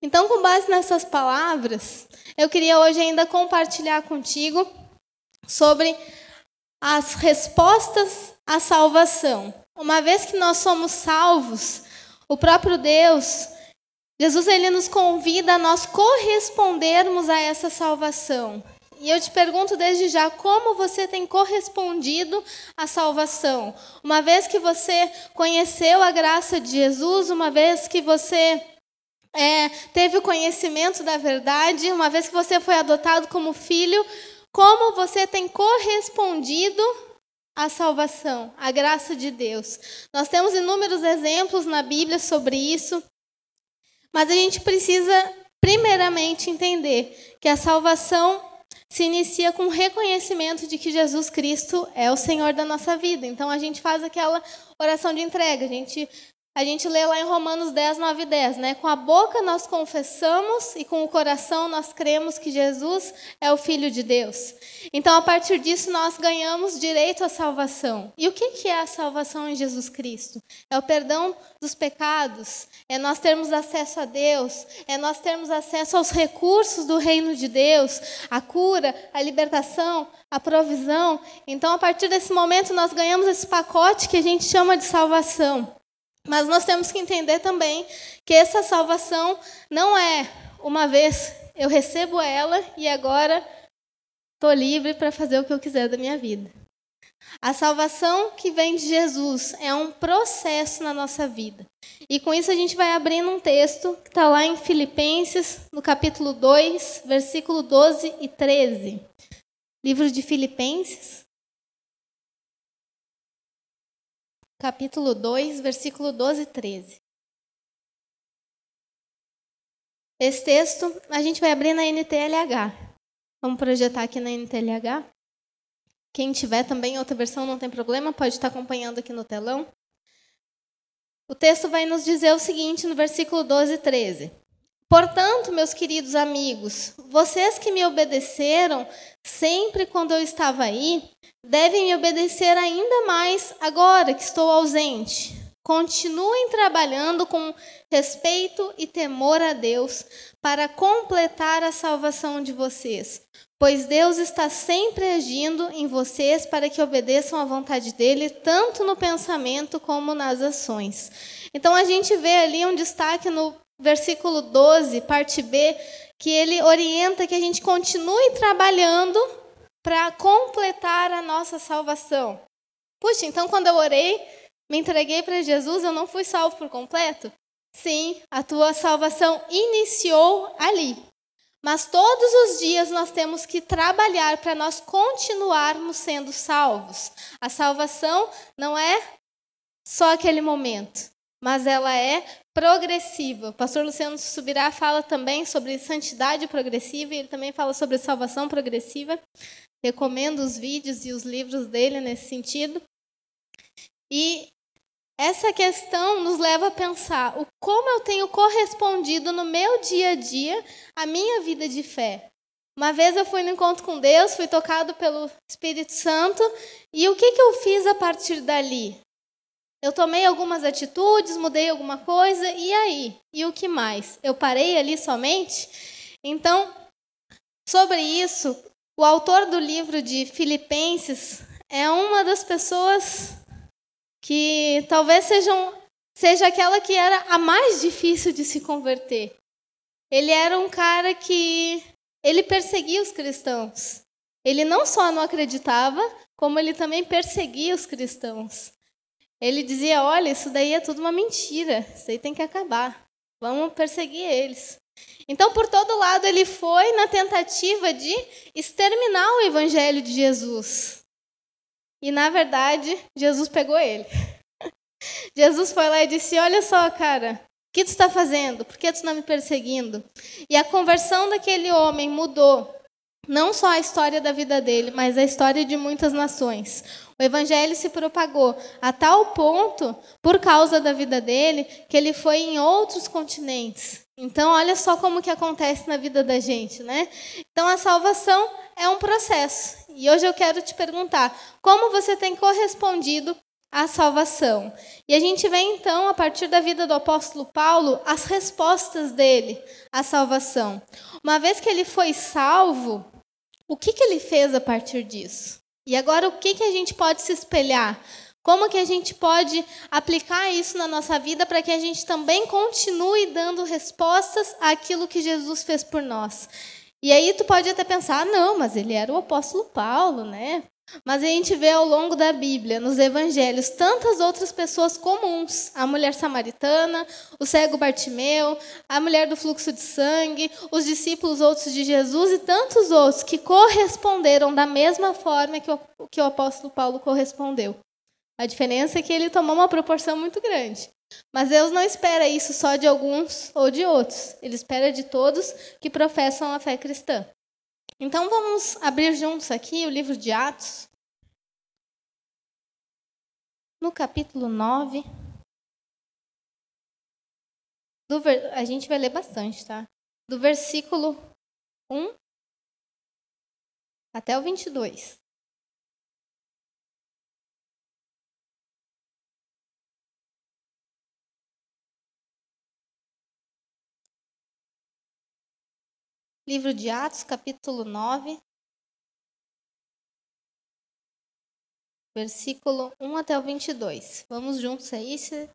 Então, com base nessas palavras, eu queria hoje ainda compartilhar contigo sobre as respostas à salvação. Uma vez que nós somos salvos, o próprio Deus, Jesus, ele nos convida a nós correspondermos a essa salvação. E eu te pergunto desde já como você tem correspondido à salvação. Uma vez que você conheceu a graça de Jesus, uma vez que você é, teve o conhecimento da verdade, uma vez que você foi adotado como filho, como você tem correspondido à salvação, à graça de Deus. Nós temos inúmeros exemplos na Bíblia sobre isso, mas a gente precisa, primeiramente, entender que a salvação se inicia com o reconhecimento de que Jesus Cristo é o Senhor da nossa vida. Então a gente faz aquela oração de entrega, a gente a gente lê lá em Romanos 10, 9 e 10, né? Com a boca nós confessamos e com o coração nós cremos que Jesus é o Filho de Deus. Então, a partir disso, nós ganhamos direito à salvação. E o que é a salvação em Jesus Cristo? É o perdão dos pecados, é nós termos acesso a Deus, é nós termos acesso aos recursos do reino de Deus, a cura, a libertação, a provisão. Então, a partir desse momento, nós ganhamos esse pacote que a gente chama de salvação. Mas nós temos que entender também que essa salvação não é uma vez eu recebo ela e agora estou livre para fazer o que eu quiser da minha vida. A salvação que vem de Jesus é um processo na nossa vida. E com isso a gente vai abrindo um texto que está lá em Filipenses, no capítulo 2, versículo 12 e 13. Livro de Filipenses, capítulo 2, versículo 12 e 13. Esse texto a gente vai abrir na NTLH. Vamos projetar aqui na NTLH. Quem tiver também outra versão não tem problema, pode estar acompanhando aqui no telão. O texto vai nos dizer o seguinte no versículo 12 e 13. Portanto, meus queridos amigos, vocês que me obedeceram sempre quando eu estava aí, devem me obedecer ainda mais agora que estou ausente. Continuem trabalhando com respeito e temor a Deus para completar a salvação de vocês, pois Deus está sempre agindo em vocês para que obedeçam à vontade dele, tanto no pensamento como nas ações. Então a gente vê ali um destaque no versículo 12, parte B, que ele orienta que a gente continue trabalhando para completar a nossa salvação. Puxa, então quando eu orei, me entreguei para Jesus, eu não fui salvo por completo? Sim, a tua salvação iniciou ali. Mas todos os dias nós temos que trabalhar para nós continuarmos sendo salvos. A salvação não é só aquele momento mas ela é progressiva. O pastor Luciano Subirá fala também sobre santidade progressiva e ele também fala sobre salvação progressiva. Recomendo os vídeos e os livros dele nesse sentido. E essa questão nos leva a pensar o como eu tenho correspondido no meu dia a dia à minha vida de fé. Uma vez eu fui no encontro com Deus, fui tocado pelo Espírito Santo, e o que, que eu fiz a partir dali? Eu tomei algumas atitudes, mudei alguma coisa, e aí? E o que mais? Eu parei ali somente? Então, sobre isso, o autor do livro de Filipenses é uma das pessoas que talvez sejam, seja aquela que era a mais difícil de se converter. Ele era um cara que ele perseguia os cristãos. Ele não só não acreditava, como ele também perseguia os cristãos. Ele dizia: Olha, isso daí é tudo uma mentira, isso aí tem que acabar, vamos perseguir eles. Então, por todo lado, ele foi na tentativa de exterminar o evangelho de Jesus. E, na verdade, Jesus pegou ele. Jesus foi lá e disse: Olha só, cara, o que tu está fazendo? Por que tu está me perseguindo? E a conversão daquele homem mudou não só a história da vida dele, mas a história de muitas nações. O evangelho se propagou a tal ponto, por causa da vida dele, que ele foi em outros continentes. Então, olha só como que acontece na vida da gente, né? Então, a salvação é um processo. E hoje eu quero te perguntar, como você tem correspondido à salvação. E a gente vê então, a partir da vida do apóstolo Paulo, as respostas dele à salvação. Uma vez que ele foi salvo, o que, que ele fez a partir disso? E agora, o que, que a gente pode se espelhar? Como que a gente pode aplicar isso na nossa vida para que a gente também continue dando respostas àquilo que Jesus fez por nós? E aí tu pode até pensar, ah, não, mas ele era o apóstolo Paulo, né? Mas a gente vê ao longo da Bíblia, nos evangelhos, tantas outras pessoas comuns. A mulher samaritana, o cego Bartimeu, a mulher do fluxo de sangue, os discípulos outros de Jesus e tantos outros que corresponderam da mesma forma que o, que o apóstolo Paulo correspondeu. A diferença é que ele tomou uma proporção muito grande. Mas Deus não espera isso só de alguns ou de outros. Ele espera de todos que professam a fé cristã. Então vamos abrir juntos aqui o livro de Atos. No capítulo 9. Do, a gente vai ler bastante, tá? Do versículo 1 até o 22. Livro de Atos, capítulo 9, versículo 1 até o 22. Vamos juntos aí, se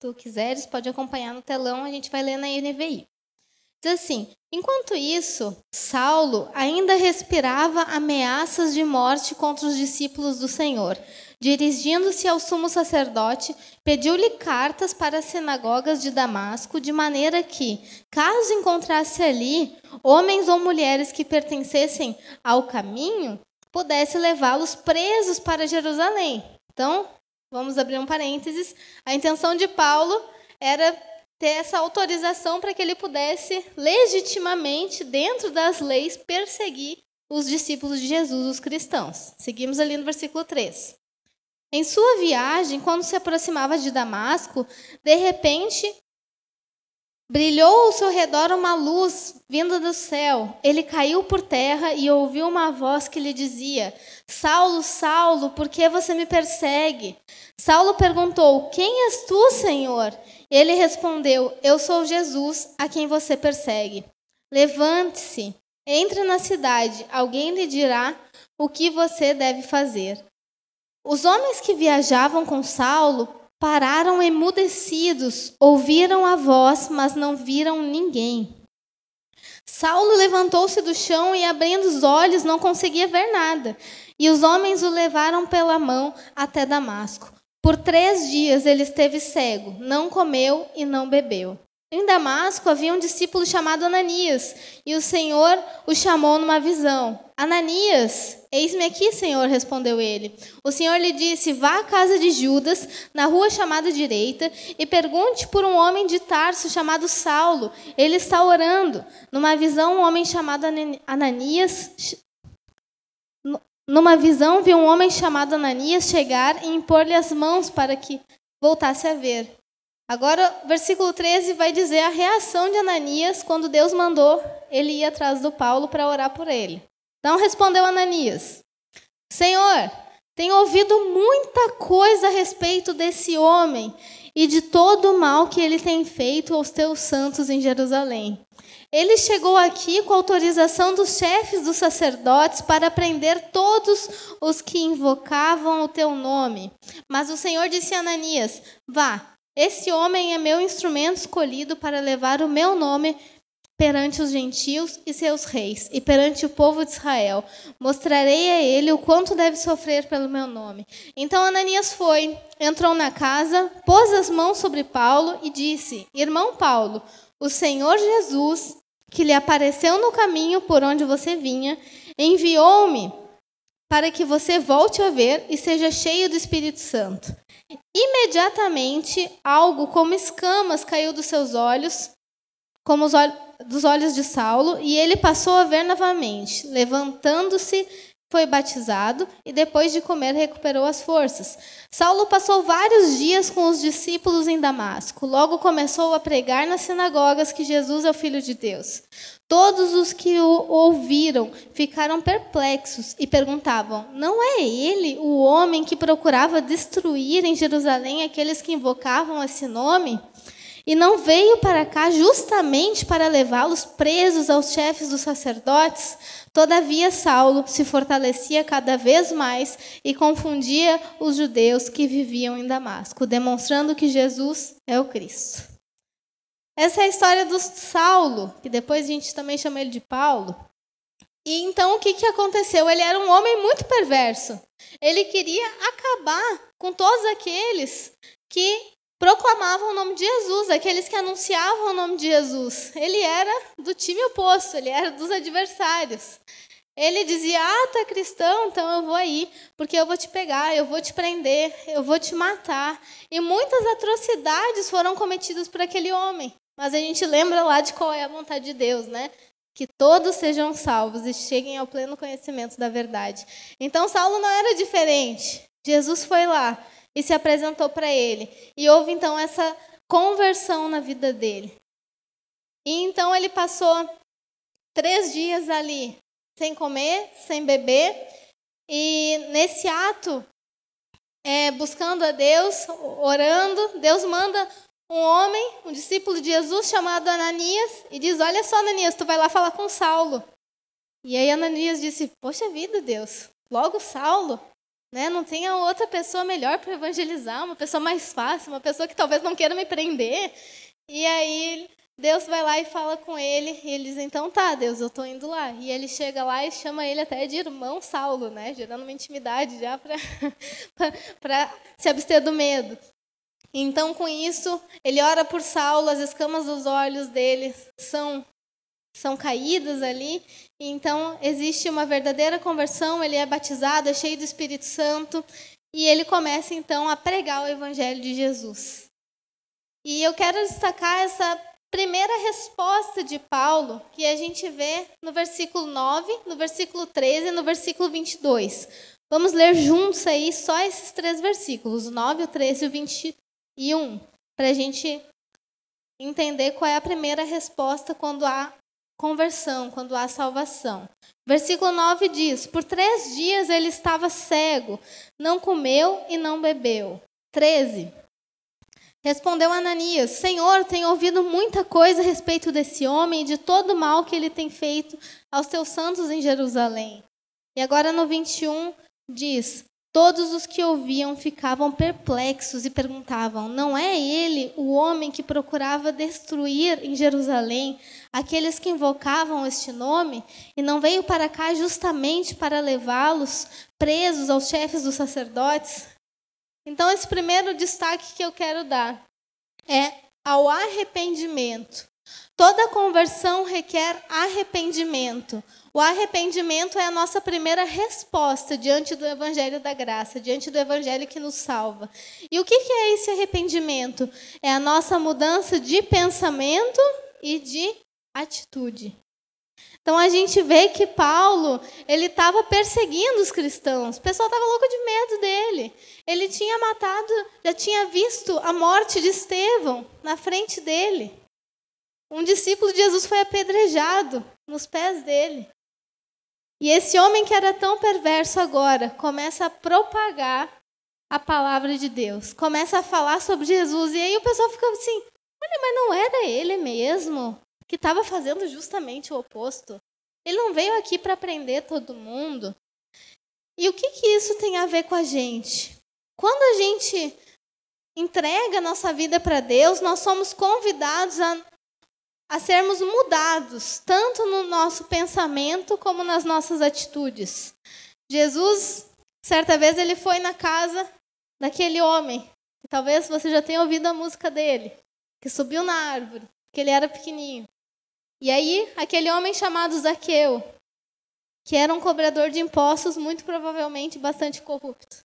tu quiseres, pode acompanhar no telão, a gente vai ler na NVI. Diz assim: Enquanto isso, Saulo ainda respirava ameaças de morte contra os discípulos do Senhor. Dirigindo-se ao sumo sacerdote, pediu-lhe cartas para as sinagogas de Damasco, de maneira que, caso encontrasse ali homens ou mulheres que pertencessem ao caminho, pudesse levá-los presos para Jerusalém. Então, vamos abrir um parênteses. A intenção de Paulo era ter essa autorização para que ele pudesse legitimamente, dentro das leis, perseguir os discípulos de Jesus, os cristãos. Seguimos ali no versículo 3. Em sua viagem, quando se aproximava de Damasco, de repente brilhou ao seu redor uma luz vinda do céu. Ele caiu por terra e ouviu uma voz que lhe dizia: Saulo, Saulo, por que você me persegue? Saulo perguntou: Quem és tu, Senhor? Ele respondeu: Eu sou Jesus, a quem você persegue. Levante-se, entre na cidade, alguém lhe dirá o que você deve fazer. Os homens que viajavam com Saulo pararam emudecidos, ouviram a voz, mas não viram ninguém. Saulo levantou-se do chão e, abrindo os olhos, não conseguia ver nada. E os homens o levaram pela mão até Damasco. Por três dias ele esteve cego, não comeu e não bebeu. Em Damasco havia um discípulo chamado Ananias, e o Senhor o chamou numa visão. Ananias, eis-me aqui, Senhor, respondeu ele. O Senhor lhe disse: Vá à casa de Judas, na rua chamada direita, e pergunte por um homem de Tarso chamado Saulo. Ele está orando. Numa visão, um homem chamado Ananias. Numa visão, viu um homem chamado Ananias chegar e impor-lhe as mãos para que voltasse a ver. Agora, versículo 13 vai dizer a reação de Ananias quando Deus mandou ele ir atrás do Paulo para orar por ele. Então respondeu Ananias: Senhor, tenho ouvido muita coisa a respeito desse homem e de todo o mal que ele tem feito aos teus santos em Jerusalém. Ele chegou aqui com autorização dos chefes dos sacerdotes para prender todos os que invocavam o teu nome. Mas o Senhor disse a Ananias: Vá, esse homem é meu instrumento escolhido para levar o meu nome perante os gentios e seus reis, e perante o povo de Israel. Mostrarei a ele o quanto deve sofrer pelo meu nome. Então Ananias foi, entrou na casa, pôs as mãos sobre Paulo e disse: Irmão Paulo, o Senhor Jesus, que lhe apareceu no caminho por onde você vinha, enviou-me para que você volte a ver e seja cheio do Espírito Santo. Imediatamente, algo como escamas caiu dos seus olhos, como os olhos dos olhos de Saulo, e ele passou a ver novamente. Levantando-se, foi batizado e depois de comer recuperou as forças. Saulo passou vários dias com os discípulos em Damasco. Logo começou a pregar nas sinagogas que Jesus é o filho de Deus. Todos os que o ouviram ficaram perplexos e perguntavam: Não é ele o homem que procurava destruir em Jerusalém aqueles que invocavam esse nome? E não veio para cá justamente para levá-los presos aos chefes dos sacerdotes? Todavia, Saulo se fortalecia cada vez mais e confundia os judeus que viviam em Damasco, demonstrando que Jesus é o Cristo. Essa é a história do Saulo, que depois a gente também chama ele de Paulo. E então o que, que aconteceu? Ele era um homem muito perverso. Ele queria acabar com todos aqueles que proclamavam o nome de Jesus, aqueles que anunciavam o nome de Jesus. Ele era do time oposto, ele era dos adversários. Ele dizia: Ah, tu é cristão, então eu vou aí, porque eu vou te pegar, eu vou te prender, eu vou te matar. E muitas atrocidades foram cometidas por aquele homem. Mas a gente lembra lá de qual é a vontade de Deus, né? Que todos sejam salvos e cheguem ao pleno conhecimento da verdade. Então Saulo não era diferente. Jesus foi lá, e se apresentou para ele. E houve então essa conversão na vida dele. E então ele passou três dias ali, sem comer, sem beber, e nesse ato, é, buscando a Deus, orando, Deus manda um homem, um discípulo de Jesus chamado Ananias, e diz: Olha só, Ananias, tu vai lá falar com Saulo. E aí Ananias disse: Poxa vida, Deus, logo Saulo? Né? Não tenha outra pessoa melhor para evangelizar, uma pessoa mais fácil, uma pessoa que talvez não queira me prender. E aí Deus vai lá e fala com ele, e ele diz, então tá, Deus, eu estou indo lá. E ele chega lá e chama ele até de irmão Saulo, né? gerando uma intimidade já para se abster do medo. Então, com isso, ele ora por Saulo, as escamas dos olhos dele são são caídas ali. Então, existe uma verdadeira conversão, ele é batizado, é cheio do Espírito Santo, e ele começa então a pregar o evangelho de Jesus. E eu quero destacar essa primeira resposta de Paulo, que a gente vê no versículo 9, no versículo 13 e no versículo 22. Vamos ler juntos aí só esses três versículos, o 9, o 13 e o 21, para a gente entender qual é a primeira resposta quando há conversão, quando há salvação. Versículo 9 diz: Por três dias ele estava cego, não comeu e não bebeu. 13. Respondeu Ananias: Senhor, tenho ouvido muita coisa a respeito desse homem e de todo o mal que ele tem feito aos teus santos em Jerusalém. E agora no 21 diz: Todos os que ouviam ficavam perplexos e perguntavam: Não é ele o homem que procurava destruir em Jerusalém aqueles que invocavam este nome? E não veio para cá justamente para levá-los presos aos chefes dos sacerdotes? Então, esse primeiro destaque que eu quero dar é ao arrependimento. Toda conversão requer arrependimento. O arrependimento é a nossa primeira resposta diante do Evangelho da Graça, diante do Evangelho que nos salva. E o que é esse arrependimento? É a nossa mudança de pensamento e de atitude. Então a gente vê que Paulo ele estava perseguindo os cristãos. O pessoal estava louco de medo dele. Ele tinha matado, já tinha visto a morte de Estevão na frente dele. Um discípulo de Jesus foi apedrejado nos pés dele. E esse homem que era tão perverso agora começa a propagar a palavra de Deus, começa a falar sobre Jesus. E aí o pessoal fica assim: olha, mas não era ele mesmo que estava fazendo justamente o oposto? Ele não veio aqui para prender todo mundo. E o que, que isso tem a ver com a gente? Quando a gente entrega nossa vida para Deus, nós somos convidados a a sermos mudados, tanto no nosso pensamento como nas nossas atitudes. Jesus, certa vez, ele foi na casa daquele homem, talvez você já tenha ouvido a música dele, que subiu na árvore, que ele era pequenininho. E aí, aquele homem chamado Zaqueu, que era um cobrador de impostos, muito provavelmente bastante corrupto.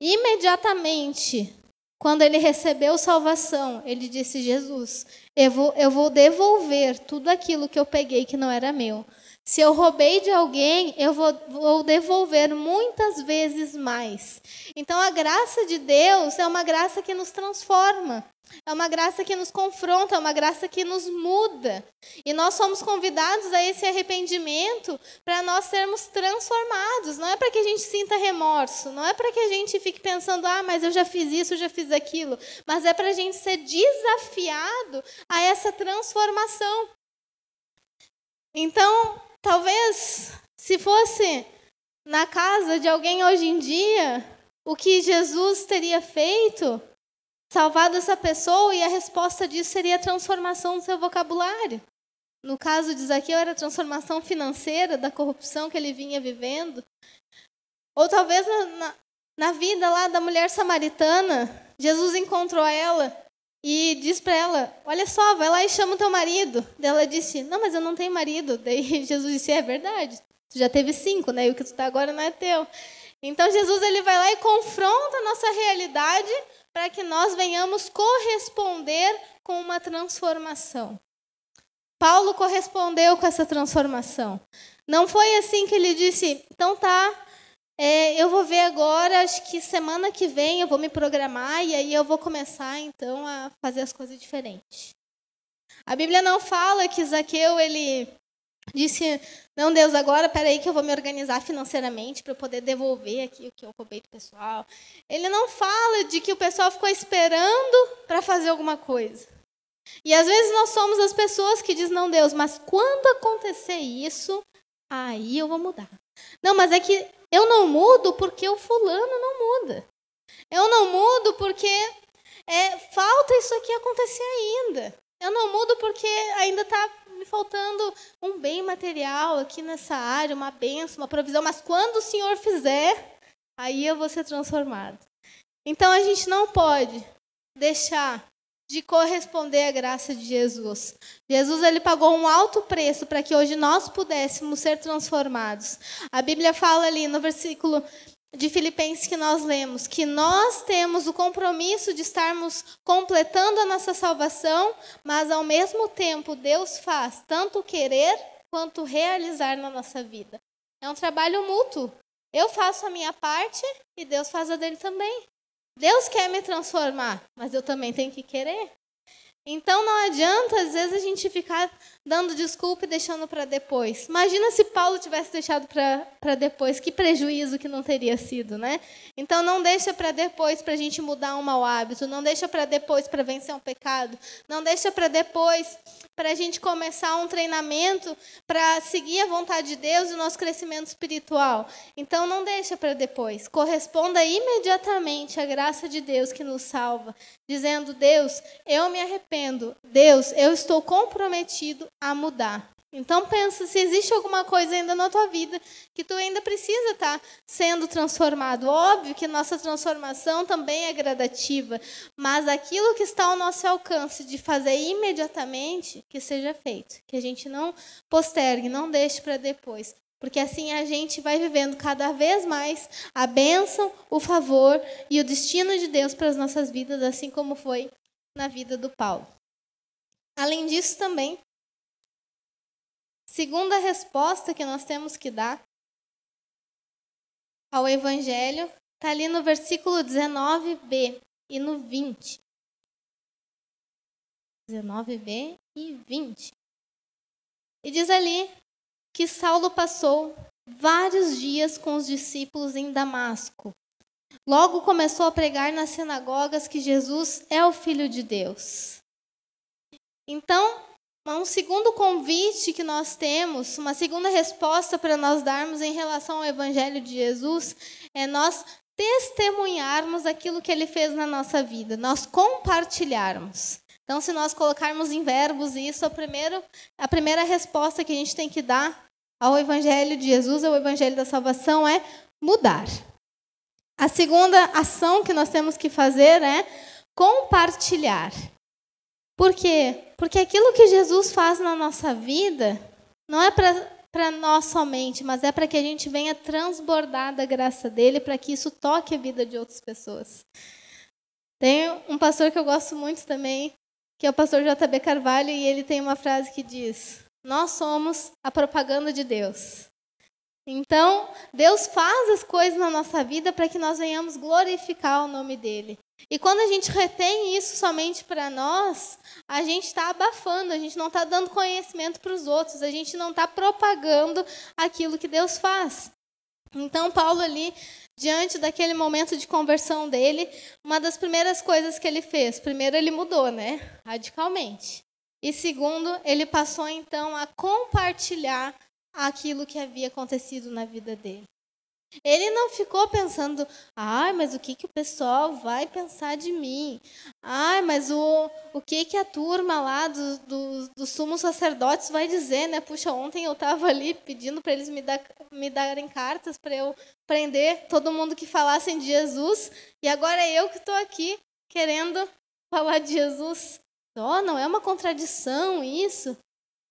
Imediatamente, quando ele recebeu salvação, ele disse: Jesus, eu vou, eu vou devolver tudo aquilo que eu peguei que não era meu. Se eu roubei de alguém, eu vou, vou, devolver muitas vezes mais. Então, a graça de Deus é uma graça que nos transforma. É uma graça que nos confronta, é uma graça que nos muda. E nós somos convidados a esse arrependimento para nós sermos transformados. Não é para que a gente sinta remorso, não é para que a gente fique pensando, ah, mas eu já fiz isso, eu já fiz aquilo. Mas é para a gente ser desafiado a essa transformação. Então, talvez, se fosse na casa de alguém hoje em dia, o que Jesus teria feito salvado essa pessoa e a resposta disso seria a transformação do seu vocabulário. No caso de Zaqueu, era a transformação financeira da corrupção que ele vinha vivendo. Ou talvez na, na vida lá da mulher samaritana, Jesus encontrou ela e diz para ela: Olha só, vai lá e chama o teu marido. Daí ela disse: Não, mas eu não tenho marido. Daí Jesus disse: É verdade, tu já teve cinco, né? E o que tu está agora não é teu. Então Jesus ele vai lá e confronta a nossa realidade para que nós venhamos corresponder com uma transformação. Paulo correspondeu com essa transformação. Não foi assim que ele disse, então tá, é, eu vou ver agora, acho que semana que vem eu vou me programar e aí eu vou começar então a fazer as coisas diferentes. A Bíblia não fala que Zaqueu ele disse: Não, Deus, agora peraí que eu vou me organizar financeiramente para poder devolver aqui o que eu roubei do pessoal. Ele não fala de que o pessoal ficou esperando para fazer alguma coisa. E às vezes nós somos as pessoas que dizem: Não, Deus, mas quando acontecer isso, aí eu vou mudar. Não, mas é que eu não mudo porque o fulano não muda. Eu não mudo porque é, falta isso aqui acontecer ainda. Eu não mudo porque ainda está me faltando um bem material aqui nessa área, uma benção, uma provisão, mas quando o Senhor fizer, aí eu vou ser transformado. Então a gente não pode deixar de corresponder à graça de Jesus. Jesus ele pagou um alto preço para que hoje nós pudéssemos ser transformados. A Bíblia fala ali no versículo de Filipenses que nós lemos, que nós temos o compromisso de estarmos completando a nossa salvação, mas ao mesmo tempo Deus faz tanto querer quanto realizar na nossa vida. É um trabalho mútuo. Eu faço a minha parte e Deus faz a dele também. Deus quer me transformar, mas eu também tenho que querer. Então não adianta, às vezes, a gente ficar dando desculpa e deixando para depois. Imagina se Paulo tivesse deixado para depois, que prejuízo que não teria sido, né? Então não deixa para depois para a gente mudar um mau hábito, não deixa para depois para vencer um pecado, não deixa para depois para a gente começar um treinamento para seguir a vontade de Deus e o nosso crescimento espiritual. Então não deixa para depois. Corresponda imediatamente à graça de Deus que nos salva, dizendo: Deus, eu me arrependo. Deus, eu estou comprometido a mudar. Então pensa se existe alguma coisa ainda na tua vida que tu ainda precisa estar tá sendo transformado. Óbvio que nossa transformação também é gradativa, mas aquilo que está ao nosso alcance de fazer imediatamente, que seja feito, que a gente não postergue, não deixe para depois, porque assim a gente vai vivendo cada vez mais a bênção, o favor e o destino de Deus para as nossas vidas, assim como foi na vida do Paulo. Além disso também, Segunda resposta que nós temos que dar ao Evangelho está ali no versículo 19b e no 20. 19b e 20. E diz ali que Saulo passou vários dias com os discípulos em Damasco. Logo começou a pregar nas sinagogas que Jesus é o Filho de Deus. Então, um segundo convite que nós temos, uma segunda resposta para nós darmos em relação ao Evangelho de Jesus, é nós testemunharmos aquilo que ele fez na nossa vida, nós compartilharmos. Então, se nós colocarmos em verbos isso, a, primeira a primeira resposta que a gente tem que dar ao Evangelho de Jesus, ao Evangelho da salvação, é mudar. A segunda ação que nós temos que fazer é compartilhar. Por quê? Porque aquilo que Jesus faz na nossa vida não é para nós somente, mas é para que a gente venha transbordar da graça dele, para que isso toque a vida de outras pessoas. Tem um pastor que eu gosto muito também, que é o pastor JB Carvalho, e ele tem uma frase que diz: Nós somos a propaganda de Deus. Então, Deus faz as coisas na nossa vida para que nós venhamos glorificar o nome dele. E quando a gente retém isso somente para nós, a gente está abafando, a gente não está dando conhecimento para os outros, a gente não está propagando aquilo que Deus faz. Então, Paulo, ali, diante daquele momento de conversão dele, uma das primeiras coisas que ele fez, primeiro, ele mudou, né? Radicalmente. E segundo, ele passou então a compartilhar aquilo que havia acontecido na vida dele. Ele não ficou pensando, ai, mas o que, que o pessoal vai pensar de mim? Ai, mas o, o que, que a turma lá dos do, do sumos sacerdotes vai dizer, né? Puxa, ontem eu estava ali pedindo para eles me, dar, me darem cartas para eu prender todo mundo que falassem de Jesus, e agora é eu que estou aqui querendo falar de Jesus. Oh, não é uma contradição isso?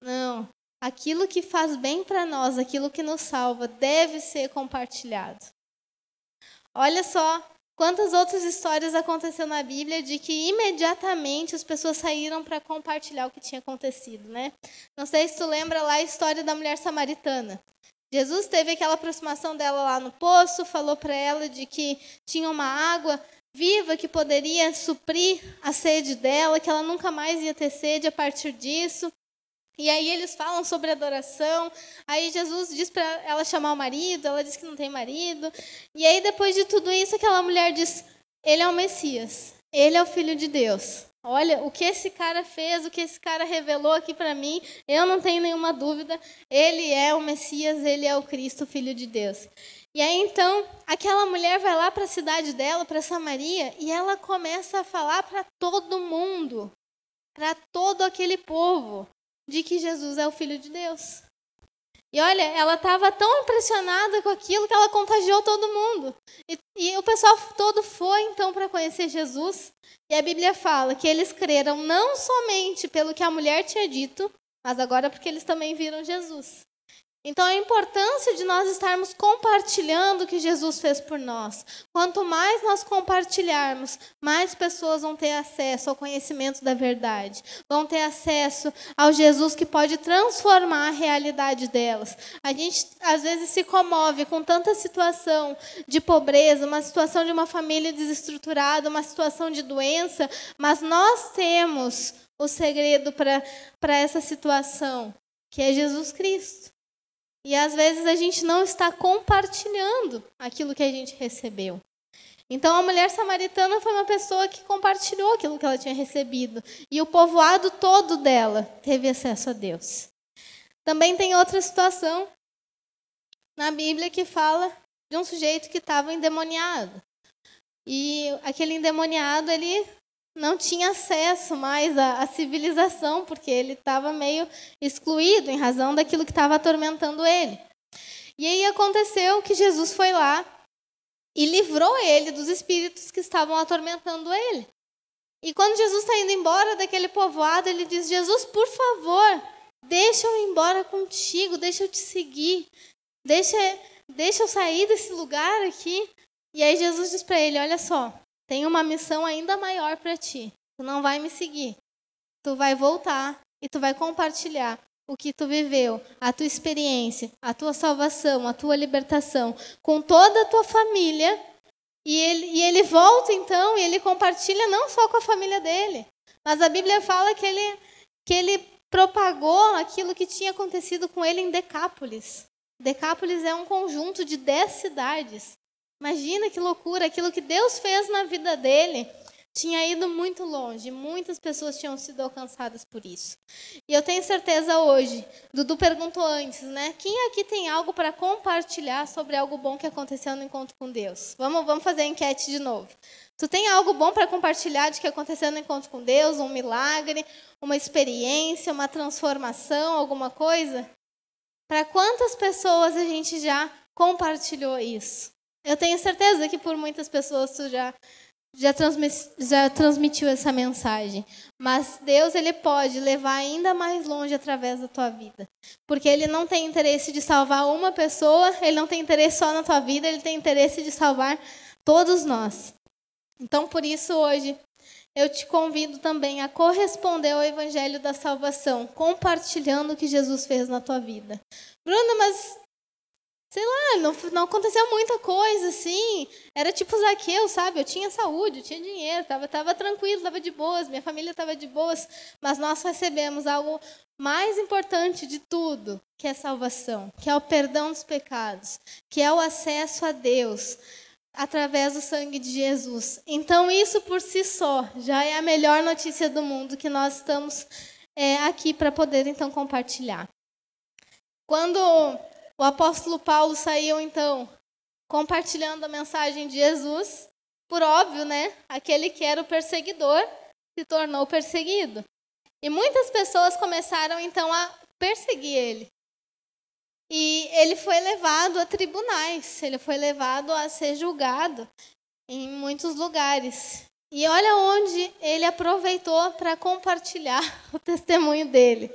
Não, aquilo que faz bem para nós, aquilo que nos salva, deve ser compartilhado. Olha só quantas outras histórias aconteceu na Bíblia de que imediatamente as pessoas saíram para compartilhar o que tinha acontecido, né? Não sei se tu lembra lá a história da mulher samaritana. Jesus teve aquela aproximação dela lá no poço, falou para ela de que tinha uma água viva que poderia suprir a sede dela, que ela nunca mais ia ter sede a partir disso. E aí eles falam sobre adoração. Aí Jesus diz para ela chamar o marido, ela diz que não tem marido. E aí depois de tudo isso, aquela mulher diz: "Ele é o Messias. Ele é o filho de Deus". Olha, o que esse cara fez, o que esse cara revelou aqui para mim, eu não tenho nenhuma dúvida. Ele é o Messias, ele é o Cristo, filho de Deus. E aí então, aquela mulher vai lá para a cidade dela, para Samaria, e ela começa a falar para todo mundo, para todo aquele povo de que Jesus é o Filho de Deus. E olha, ela estava tão impressionada com aquilo que ela contagiou todo mundo. E, e o pessoal todo foi então para conhecer Jesus. E a Bíblia fala que eles creram não somente pelo que a mulher tinha dito, mas agora porque eles também viram Jesus. Então, a importância de nós estarmos compartilhando o que Jesus fez por nós. Quanto mais nós compartilharmos, mais pessoas vão ter acesso ao conhecimento da verdade, vão ter acesso ao Jesus que pode transformar a realidade delas. A gente, às vezes, se comove com tanta situação de pobreza, uma situação de uma família desestruturada, uma situação de doença, mas nós temos o segredo para essa situação, que é Jesus Cristo. E às vezes a gente não está compartilhando aquilo que a gente recebeu. Então a mulher samaritana foi uma pessoa que compartilhou aquilo que ela tinha recebido. E o povoado todo dela teve acesso a Deus. Também tem outra situação na Bíblia que fala de um sujeito que estava endemoniado. E aquele endemoniado, ele não tinha acesso mais à, à civilização, porque ele estava meio excluído em razão daquilo que estava atormentando ele. E aí aconteceu que Jesus foi lá e livrou ele dos espíritos que estavam atormentando ele. E quando Jesus está indo embora daquele povoado, ele diz: Jesus, por favor, deixa eu ir embora contigo, deixa eu te seguir, deixa, deixa eu sair desse lugar aqui. E aí Jesus diz para ele: Olha só, tem uma missão ainda maior para ti. Tu não vai me seguir. Tu vai voltar e tu vai compartilhar o que tu viveu, a tua experiência, a tua salvação, a tua libertação com toda a tua família. E ele, e ele volta então e ele compartilha não só com a família dele, mas a Bíblia fala que ele, que ele propagou aquilo que tinha acontecido com ele em Decápolis. Decápolis é um conjunto de dez cidades. Imagina que loucura, aquilo que Deus fez na vida dele tinha ido muito longe, muitas pessoas tinham sido alcançadas por isso. E eu tenho certeza hoje, Dudu perguntou antes, né? Quem aqui tem algo para compartilhar sobre algo bom que aconteceu no encontro com Deus? Vamos, vamos fazer a enquete de novo. Tu tem algo bom para compartilhar de que aconteceu no encontro com Deus, um milagre, uma experiência, uma transformação, alguma coisa? Para quantas pessoas a gente já compartilhou isso? Eu tenho certeza que por muitas pessoas tu já já, já transmitiu essa mensagem. Mas Deus ele pode levar ainda mais longe através da tua vida. Porque ele não tem interesse de salvar uma pessoa, ele não tem interesse só na tua vida, ele tem interesse de salvar todos nós. Então, por isso, hoje, eu te convido também a corresponder ao evangelho da salvação, compartilhando o que Jesus fez na tua vida. Bruna, mas sei lá, não, não aconteceu muita coisa assim. Era tipo Zaqueu, sabe? Eu tinha saúde, eu tinha dinheiro, estava tava tranquilo, estava de boas, minha família estava de boas. Mas nós recebemos algo mais importante de tudo, que é salvação, que é o perdão dos pecados, que é o acesso a Deus através do sangue de Jesus. Então, isso por si só já é a melhor notícia do mundo que nós estamos é, aqui para poder então compartilhar. Quando o apóstolo Paulo saiu, então, compartilhando a mensagem de Jesus. Por óbvio, né? Aquele que era o perseguidor se tornou perseguido. E muitas pessoas começaram, então, a perseguir ele. E ele foi levado a tribunais, ele foi levado a ser julgado em muitos lugares. E olha onde ele aproveitou para compartilhar o testemunho dele.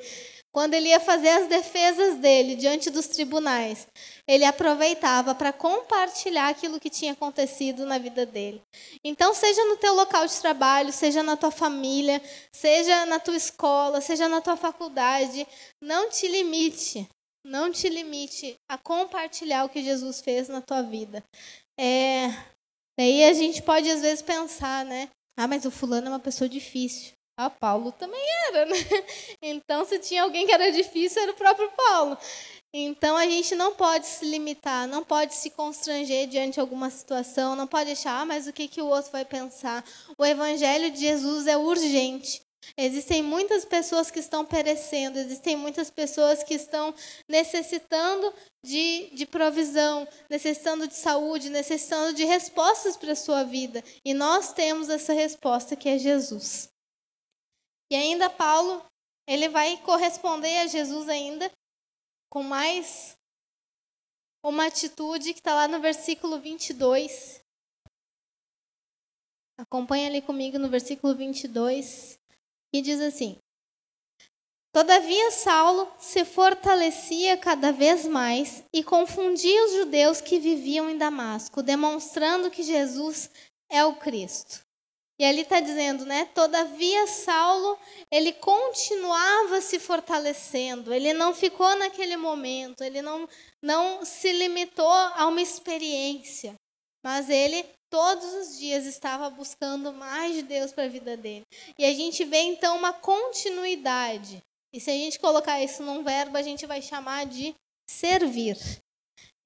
Quando ele ia fazer as defesas dele diante dos tribunais, ele aproveitava para compartilhar aquilo que tinha acontecido na vida dele. Então, seja no teu local de trabalho, seja na tua família, seja na tua escola, seja na tua faculdade, não te limite, não te limite a compartilhar o que Jesus fez na tua vida. É, daí a gente pode às vezes pensar, né? Ah, mas o fulano é uma pessoa difícil. Ah, Paulo também era, né? Então, se tinha alguém que era difícil, era o próprio Paulo. Então, a gente não pode se limitar, não pode se constranger diante de alguma situação, não pode achar, ah, mas o que, que o outro vai pensar? O evangelho de Jesus é urgente. Existem muitas pessoas que estão perecendo, existem muitas pessoas que estão necessitando de, de provisão, necessitando de saúde, necessitando de respostas para a sua vida. E nós temos essa resposta que é Jesus. E ainda Paulo, ele vai corresponder a Jesus ainda com mais uma atitude que está lá no versículo 22. Acompanha ali comigo no versículo 22, que diz assim: Todavia Saulo se fortalecia cada vez mais e confundia os judeus que viviam em Damasco, demonstrando que Jesus é o Cristo. E ali está dizendo, né? Todavia Saulo, ele continuava se fortalecendo, ele não ficou naquele momento, ele não, não se limitou a uma experiência, mas ele todos os dias estava buscando mais de Deus para a vida dele. E a gente vê então uma continuidade. E se a gente colocar isso num verbo, a gente vai chamar de servir.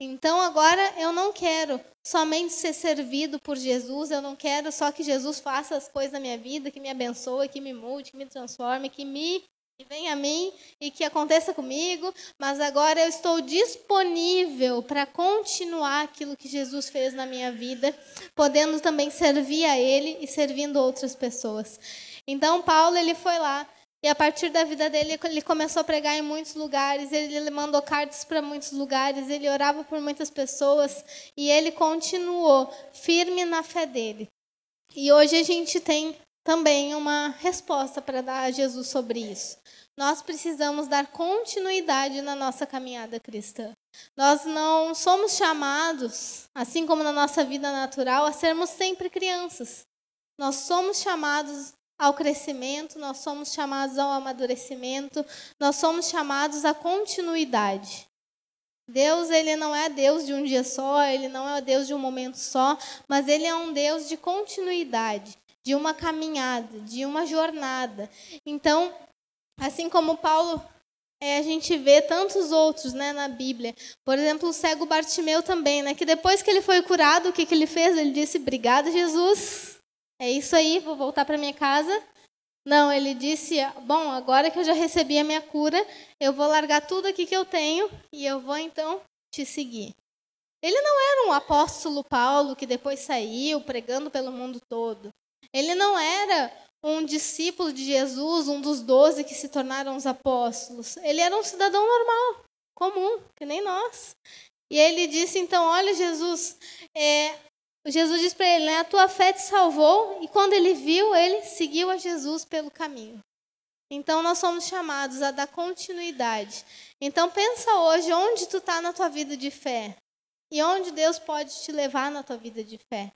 Então agora eu não quero somente ser servido por Jesus, eu não quero só que Jesus faça as coisas na minha vida, que me abençoe, que me mude, que me transforme, que me que venha a mim e que aconteça comigo, mas agora eu estou disponível para continuar aquilo que Jesus fez na minha vida, podendo também servir a Ele e servindo outras pessoas. Então Paulo ele foi lá e a partir da vida dele, ele começou a pregar em muitos lugares, ele mandou cartas para muitos lugares, ele orava por muitas pessoas e ele continuou firme na fé dele. E hoje a gente tem também uma resposta para dar a Jesus sobre isso. Nós precisamos dar continuidade na nossa caminhada cristã. Nós não somos chamados, assim como na nossa vida natural, a sermos sempre crianças. Nós somos chamados ao crescimento, nós somos chamados ao amadurecimento, nós somos chamados à continuidade. Deus, ele não é Deus de um dia só, ele não é Deus de um momento só, mas ele é um Deus de continuidade, de uma caminhada, de uma jornada. Então, assim como Paulo, é, a gente vê tantos outros né, na Bíblia. Por exemplo, o cego Bartimeu também, né, que depois que ele foi curado, o que, que ele fez? Ele disse, obrigado, Jesus. É isso aí, vou voltar para minha casa. Não, ele disse: Bom, agora que eu já recebi a minha cura, eu vou largar tudo aqui que eu tenho e eu vou então te seguir. Ele não era um apóstolo Paulo que depois saiu pregando pelo mundo todo. Ele não era um discípulo de Jesus, um dos doze que se tornaram os apóstolos. Ele era um cidadão normal, comum, que nem nós. E ele disse então: Olha, Jesus, é, Jesus diz para ele, né, a tua fé te salvou, e quando ele viu, ele seguiu a Jesus pelo caminho. Então nós somos chamados a dar continuidade. Então pensa hoje onde tu está na tua vida de fé e onde Deus pode te levar na tua vida de fé.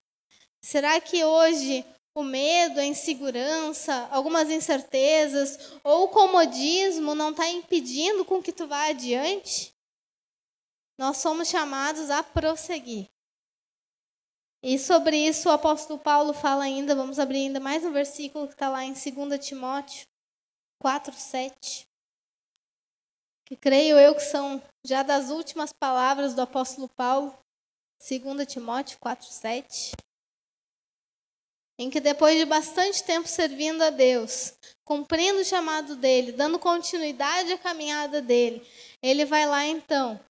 Será que hoje o medo, a insegurança, algumas incertezas ou o comodismo não está impedindo com que tu vá adiante, nós somos chamados a prosseguir. E sobre isso o apóstolo Paulo fala ainda, vamos abrir ainda mais um versículo que está lá em 2 Timóteo 4, 7. Que creio eu que são já das últimas palavras do apóstolo Paulo, 2 Timóteo 4, 7 em que depois de bastante tempo servindo a Deus, cumprindo o chamado dele, dando continuidade à caminhada dele, ele vai lá então.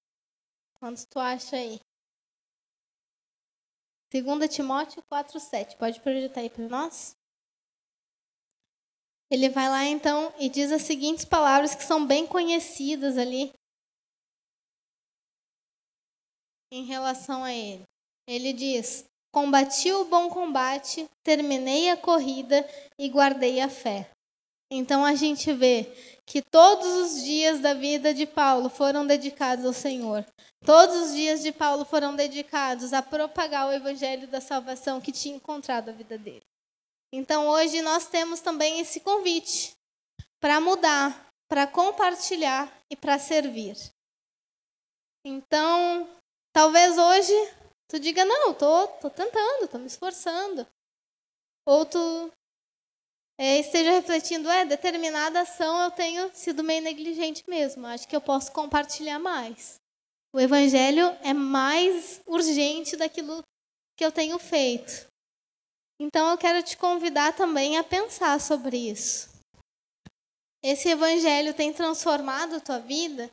Quantos tu acha aí? 2 Timóteo 4,7. Pode projetar aí para nós? Ele vai lá então e diz as seguintes palavras que são bem conhecidas ali em relação a ele. Ele diz: Combati o bom combate, terminei a corrida e guardei a fé. Então a gente vê que todos os dias da vida de Paulo foram dedicados ao Senhor. Todos os dias de Paulo foram dedicados a propagar o evangelho da salvação que tinha encontrado a vida dele. Então hoje nós temos também esse convite para mudar, para compartilhar e para servir. Então, talvez hoje Tu diga, não, tô, tô tentando, tô me esforçando. Ou tu é, esteja refletindo, é, determinada ação eu tenho sido meio negligente mesmo. Acho que eu posso compartilhar mais. O evangelho é mais urgente daquilo que eu tenho feito. Então eu quero te convidar também a pensar sobre isso. Esse evangelho tem transformado a tua vida?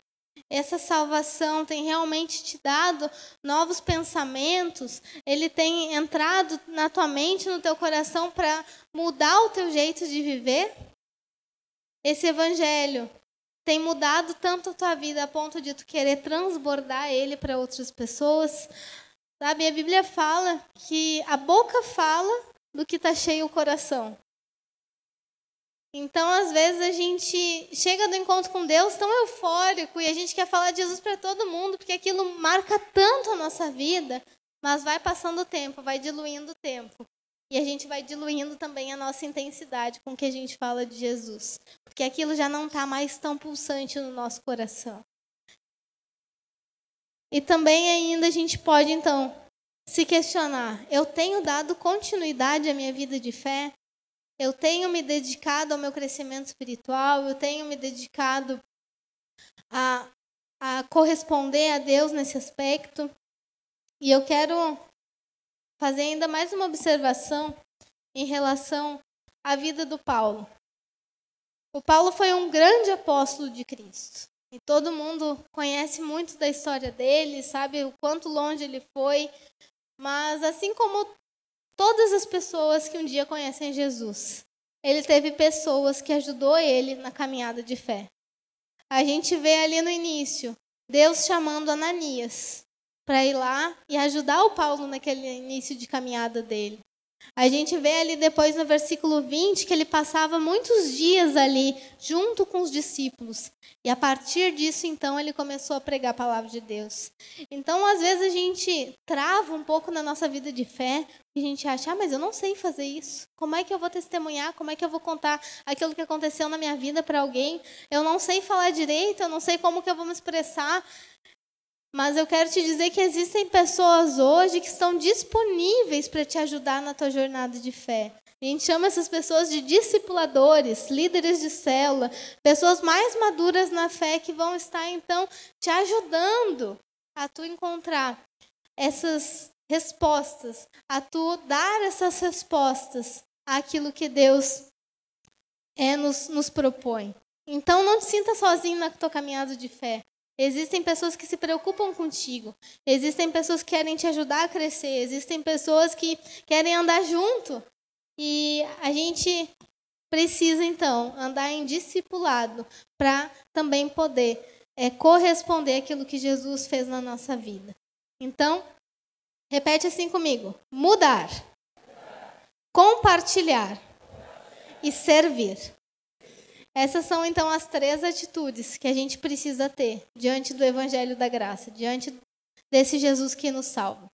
Essa salvação tem realmente te dado novos pensamentos, ele tem entrado na tua mente, no teu coração para mudar o teu jeito de viver? Esse evangelho tem mudado tanto a tua vida a ponto de tu querer transbordar ele para outras pessoas? Sabe, a Bíblia fala que a boca fala do que está cheio o coração. Então, às vezes, a gente chega do encontro com Deus tão eufórico e a gente quer falar de Jesus para todo mundo, porque aquilo marca tanto a nossa vida, mas vai passando o tempo, vai diluindo o tempo. E a gente vai diluindo também a nossa intensidade com que a gente fala de Jesus, porque aquilo já não está mais tão pulsante no nosso coração. E também ainda a gente pode, então, se questionar: eu tenho dado continuidade à minha vida de fé? Eu tenho me dedicado ao meu crescimento espiritual, eu tenho me dedicado a, a corresponder a Deus nesse aspecto. E eu quero fazer ainda mais uma observação em relação à vida do Paulo. O Paulo foi um grande apóstolo de Cristo. E todo mundo conhece muito da história dele, sabe o quanto longe ele foi. Mas assim como todas as pessoas que um dia conhecem Jesus. Ele teve pessoas que ajudou ele na caminhada de fé. A gente vê ali no início Deus chamando Ananias para ir lá e ajudar o Paulo naquele início de caminhada dele. A gente vê ali depois no versículo 20 que ele passava muitos dias ali junto com os discípulos. E a partir disso, então, ele começou a pregar a palavra de Deus. Então, às vezes, a gente trava um pouco na nossa vida de fé e a gente acha, ah, mas eu não sei fazer isso. Como é que eu vou testemunhar? Como é que eu vou contar aquilo que aconteceu na minha vida para alguém? Eu não sei falar direito, eu não sei como que eu vou me expressar. Mas eu quero te dizer que existem pessoas hoje que estão disponíveis para te ajudar na tua jornada de fé. A gente chama essas pessoas de discipuladores, líderes de célula, pessoas mais maduras na fé que vão estar então te ajudando a tu encontrar essas respostas, a tu dar essas respostas àquilo que Deus é, nos, nos propõe. Então não te sinta sozinho na tua caminhada de fé. Existem pessoas que se preocupam contigo. Existem pessoas que querem te ajudar a crescer. Existem pessoas que querem andar junto. E a gente precisa, então, andar em discipulado para também poder é, corresponder àquilo que Jesus fez na nossa vida. Então, repete assim comigo: mudar, compartilhar e servir. Essas são então as três atitudes que a gente precisa ter diante do Evangelho da Graça, diante desse Jesus que nos salva.